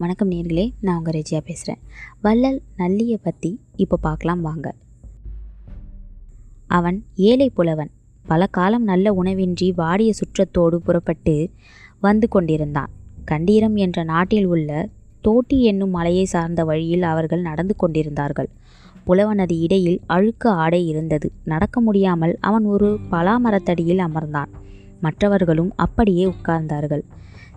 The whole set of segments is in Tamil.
வணக்கம் நேர்களே நான் உங்கள் ரெஜியா பேசுகிறேன் வள்ளல் நல்லியை பற்றி இப்போ பார்க்கலாம் வாங்க. அவன் ஏழை புலவன். பல காலம் நல்ல உணவின்றி வாடிய சுற்றத்தோடு புறப்பட்டு வந்து கொண்டிருந்தான். கண்டீரம் என்ற நாட்டில் உள்ள தோட்டி என்னும் மலையை சார்ந்த வழியில் அவர்கள் நடந்து கொண்டிருந்தார்கள். புலவனது இடையில் அழுக்கு ஆடை இருந்தது. நடக்க முடியாமல் அவன் ஒரு பலாமரத்தடியில் அமர்ந்தான். மற்றவர்களும் அப்படியே உட்கார்ந்தார்கள்.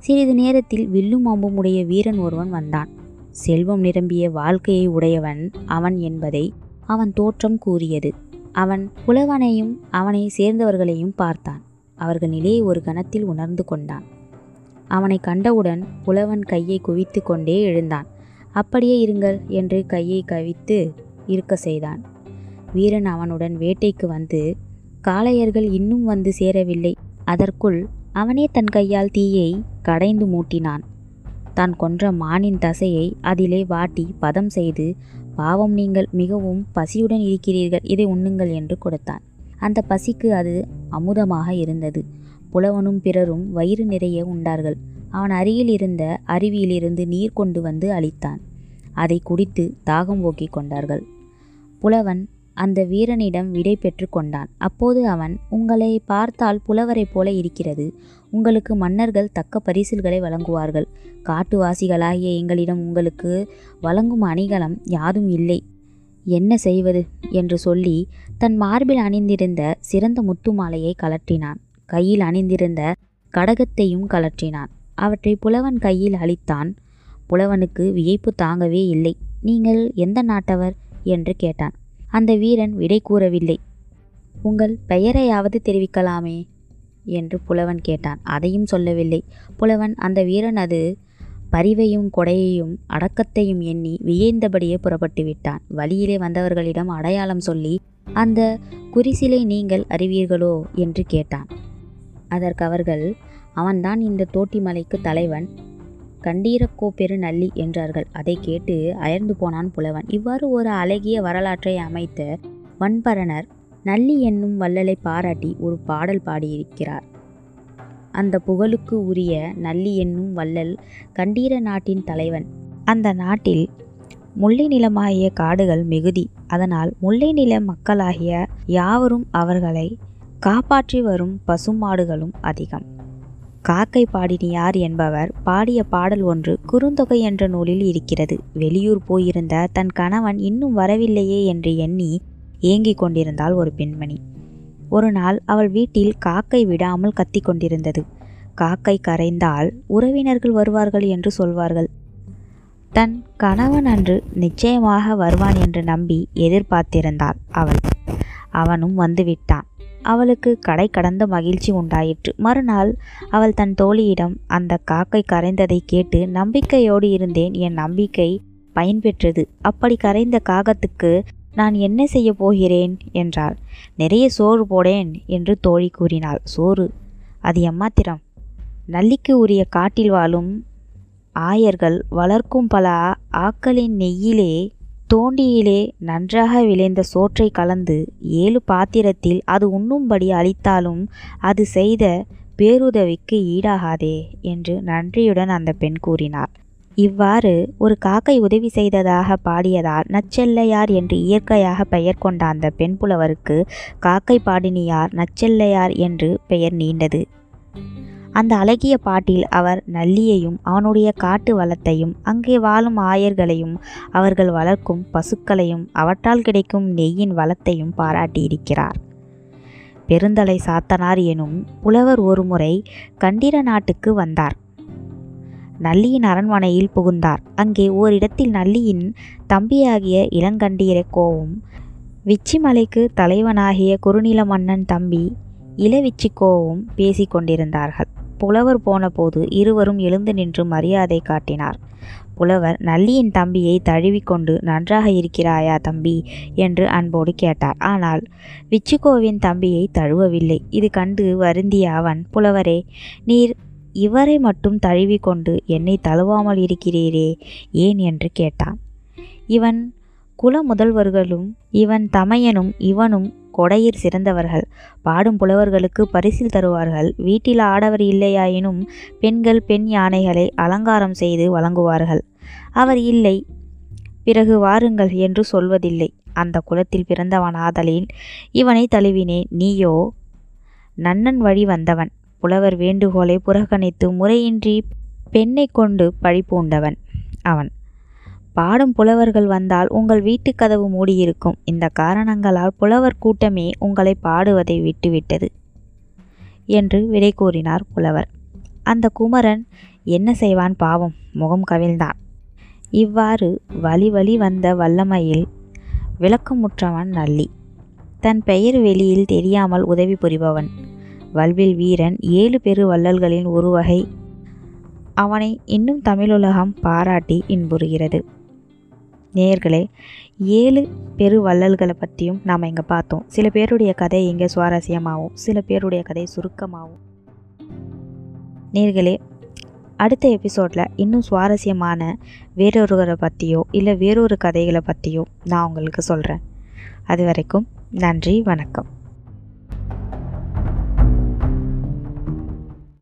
சிறிது நேரத்தில் வில்லும் அம்பும் உடைய வீரன் ஒருவன் வந்தான். செல்வம் நிரம்பிய வாழ்க்கையை உடையவன் அவன் என்பதை அவன் தோற்றம் கூறியது. அவன் புலவனையும் அவனை சேர்ந்தவர்களையும் பார்த்தான். அவர்கள் நிலையை ஒரு கணத்தில் உணர்ந்து கொண்டான். அவனை கண்டவுடன் புலவன் கையை குவித்து கொண்டே எழுந்தான். அப்படியே இருங்கள் என்று கையை கவித்து இருக்க செய்தான். வீரன் அவனுடன் வேட்டைக்கு வந்து காளையர்கள் இன்னும் வந்து சேரவில்லை. அதற்குள் அவனே தன் கையால் தீயை கடைந்து மூட்டினான். தான் கொன்ற மானின் தசையை அதிலே வாட்டி பதம் செய்து பாவம் நீங்கள் மிகவும் பசியுடன் இருக்கிறீர்கள் இதை உண்ணுங்கள் என்று கொடுத்தான். அந்த பசிக்கு அது அமுதமாக இருந்தது. புலவனும் பிறரும் வயிறு நிறைய உண்டார்கள். அவன் அருகில் இருந்த அருவியிலிருந்து நீர் கொண்டு வந்து அளித்தான். அதை குடித்து தாகம் ஓக்கிக் கொண்டார்கள். புலவன் அந்த வீரனிடம் விடை பெற்று கொண்டான். அப்போது அவன் உங்களை பார்த்தால் புலவரைப் போல இருக்கிறது. உங்களுக்கு மன்னர்கள் தக்க பரிசில்களை வழங்குவார்கள். காட்டுவாசிகளாகிய எங்களிடம் உங்களுக்கு வழங்கும் அணிகலம் யாதும் இல்லை. என்ன செய்வது? என்று சொல்லி தன் மார்பில் அணிந்திருந்த சிறந்த முத்து மாலையை கலற்றினான் கையில் அணிந்திருந்த கடகத்தையும் கலற்றினான் அவற்றை புலவன் கையில் அளித்தான். புலவனுக்கு வியப்பு தாங்கவே இல்லை. நீங்கள் எந்த நாட்டவர்? என்று கேட்டான். அந்த வீரன் விடை கூறவில்லை. உங்கள் பெயரையாவது தெரிவிக்கலாமே என்று புலவன் கேட்டான். அதையும் சொல்லவில்லை. புலவன் அந்த வீரன் அது பரிவையும் கொடையையும் அடக்கத்தையும் எண்ணி வியந்தபடியே புறப்பட்டு விட்டான். வழியிலே வந்தவர்களிடம் அடையாளம் சொல்லி அந்த குறிசிலை நீங்கள் அறிவீர்களோ என்று கேட்டான். அதற்கு அவர்கள் அவன்தான் இந்த தோட்டிமலைக்கு தலைவன். கண்டீரக்கோ பெரு நல்லி என்றார்கள். அதை கேட்டு அயர்ந்து போனான் புலவன். இவ்வாறு ஒரு அழகிய வரலாற்றை அமைத்த வன்பரணர் நல்லி என்னும் வள்ளலை பாராட்டி ஒரு பாடல் பாடியிருக்கிறார். அந்த புகழுக்கு உரிய நல்லி என்னும் வள்ளல் கண்டீர நாட்டின் தலைவன். அந்த நாட்டில் முல்லை நிலமாகிய காடுகள் மிகுதி. அதனால் முல்லை நில மக்களாகிய யாவரும் அவர்களை காப்பாற்றி வரும் பசுமாடுகளும் அதிகம். காக்கை பாடினியார் என்பவர் பாடிய பாடல் ஒன்று குறுந்தொகை என்ற நூலில் இருக்கிறது. வெளியூர் போயிருந்த தன் கணவன் இன்னும் வரவில்லையே என்று எண்ணி ஏங்கிக் கொண்டிருந்தாள் ஒரு பெண்மணி. ஒரு நாள் அவள் வீட்டில் காக்கை விடாமல் கத்தி கொண்டிருந்தது. காக்கை கரைந்தால் உறவினர்கள் வருவார்கள் என்று சொல்வார்கள். தன் கணவன் அன்று நிச்சயமாக வருவான் என்று நம்பி எதிர்பார்த்திருந்தாள் அவள். அவனும் வந்துவிட்டான் அவளுக்கு கடை கடந்த மகிழ்ச்சி உண்டாயிற்று. மறுநாள் அவள் தன் தோழியிடம் அந்த காக்கை கரைந்ததை கேட்டு நம்பிக்கையோடு இருந்தேன். என் நம்பிக்கை பயன்பெற்றது. அப்படி கரைந்த காகத்துக்கு நான் என்ன செய்ய போகிறேன்? என்றாள். நிறைய சோறு போடேன் என்று தோழி கூறினாள். சோறு? அது எம்மாத்திரம்? நல்லிக்கு உரிய காட்டில் வாழும் ஆயர்கள் வளர்க்கும் பல ஆக்களின் நெய்யிலே தோண்டியிலே நன்றாக விளைந்த சோற்றை கலந்து ஏழு பாத்திரத்தில் அது உண்ணும்படி அளித்தாலும் அது செய்த பேருதவிக்கு ஈடாகாதே என்று நன்றியுடன் அந்த பெண் கூறினார் இவ்வாறு ஒரு காக்கை உதவி செய்ததாக பாடியதால் நச்செல்லையார் என்று இயற்கையாக பெயர் கொண்ட அந்த பெண் புலவருக்கு காக்கை பாடினியார் நச்செல்லையார் என்று பெயர் நீண்டது. அந்த அழகிய பாட்டில் அவர் நல்லியையும் அவனுடைய காட்டு வளத்தையும் அங்கே வாழும் ஆயர்களையும் அவர்கள் வளர்க்கும் பசுக்களையும் அவற்றால் கிடைக்கும் நெய்யின் வளத்தையும் பாராட்டியிருக்கிறார். பெருந்தலை சாத்தனார் எனும் புலவர் ஒருமுறை கண்டிர நாட்டுக்கு வந்தார். நல்லியின் அரண்மனையில் புகுந்தார். அங்கே ஓரிடத்தில் நல்லியின் தம்பியாகிய இளங்கண்டீரக்கோவும் விச்சிமலைக்கு தலைவனாகிய குறுநில மன்னன் தம்பி இளவிச்சிக்கோவும் பேசிக் கொண்டிருந்தார்கள் புலவர் போனபோது இருவரும் எழுந்து நின்று மரியாதை காட்டினார். புலவர் நல்லியின் தம்பியை தழுவிக்கொண்டு நன்றாக இருக்கிறாயா தம்பி என்று அன்போடு கேட்டார். ஆனால் விச்சுக்கோவின் தம்பியை தழுவவில்லை. இது கண்டு வருந்திய அவன் புலவரே நீர் இவரை மட்டும் தழுவிக்கொண்டு என்னை தழுவாமல் இருக்கிறீரே ஏன் என்று கேட்டான். இவன் குல முதல்வர்களும் இவன் தமையனும் இவனும் கொடையில் சிறந்தவர்கள். பாடும் புலவர்களுக்கு பரிசில் தருவார்கள். வீட்டில் ஆடவர் இல்லையாயினும் பெண்கள் பெண் யானைகளை அலங்காரம் செய்து வழங்குவார்கள். அவர் இல்லை பிறகு வாருங்கள் என்று சொல்வதில்லை. அந்த குலத்தில் பிறந்தவன் ஆதலின் இவனை தழுவினேன் நீயோ? நன்னன் வழி வந்தவன். புலவர் வேண்டுகோளை புறக்கணித்து முறையின்றி பெண்ணை கொண்டு பழி பூண்டவன். அவன் பாடும் புலவர்கள் வந்தால் உங்கள் வீட்டுக் கதவு மூடியிருக்கும். இந்த காரணங்களால் புலவர் கூட்டமே உங்களை பாடுவதை விட்டுவிட்டது என்று விடை கூறினார் புலவர். அந்த குமரன் என்ன செய்வான் பாவம் முகம் கவிழ்ந்தான். இவ்வாறு வழி வழி வந்த வல்லமையில் விளக்கமுற்றவன் நல்லி. தன் பெயர் வெளியில் தெரியாமல் உதவி புரிபவன். வல்வில் வீரன் ஏழு பெரு வள்ளல்களின் ஒரு வகை அவனை இன்னும் தமிழுலகம் பாராட்டி இன்புறுகிறது. நேயர்களே ஏழு பெரு வள்ளல்களை பற்றியும் நாம் இங்கே பார்த்தோம். சில பேருடைய கதை இங்கே சுவாரஸ்யமாகவும் சில பேருடைய கதை சுருக்கமாகவும் நேர்களே அடுத்த எபிசோடில் இன்னும் சுவாரஸ்யமான வேறொருவரை பற்றியோ இல்லை வேறொரு கதைகளை பற்றியோ நான் உங்களுக்கு சொல்கிறேன் அது வரைக்கும் நன்றி வணக்கம்.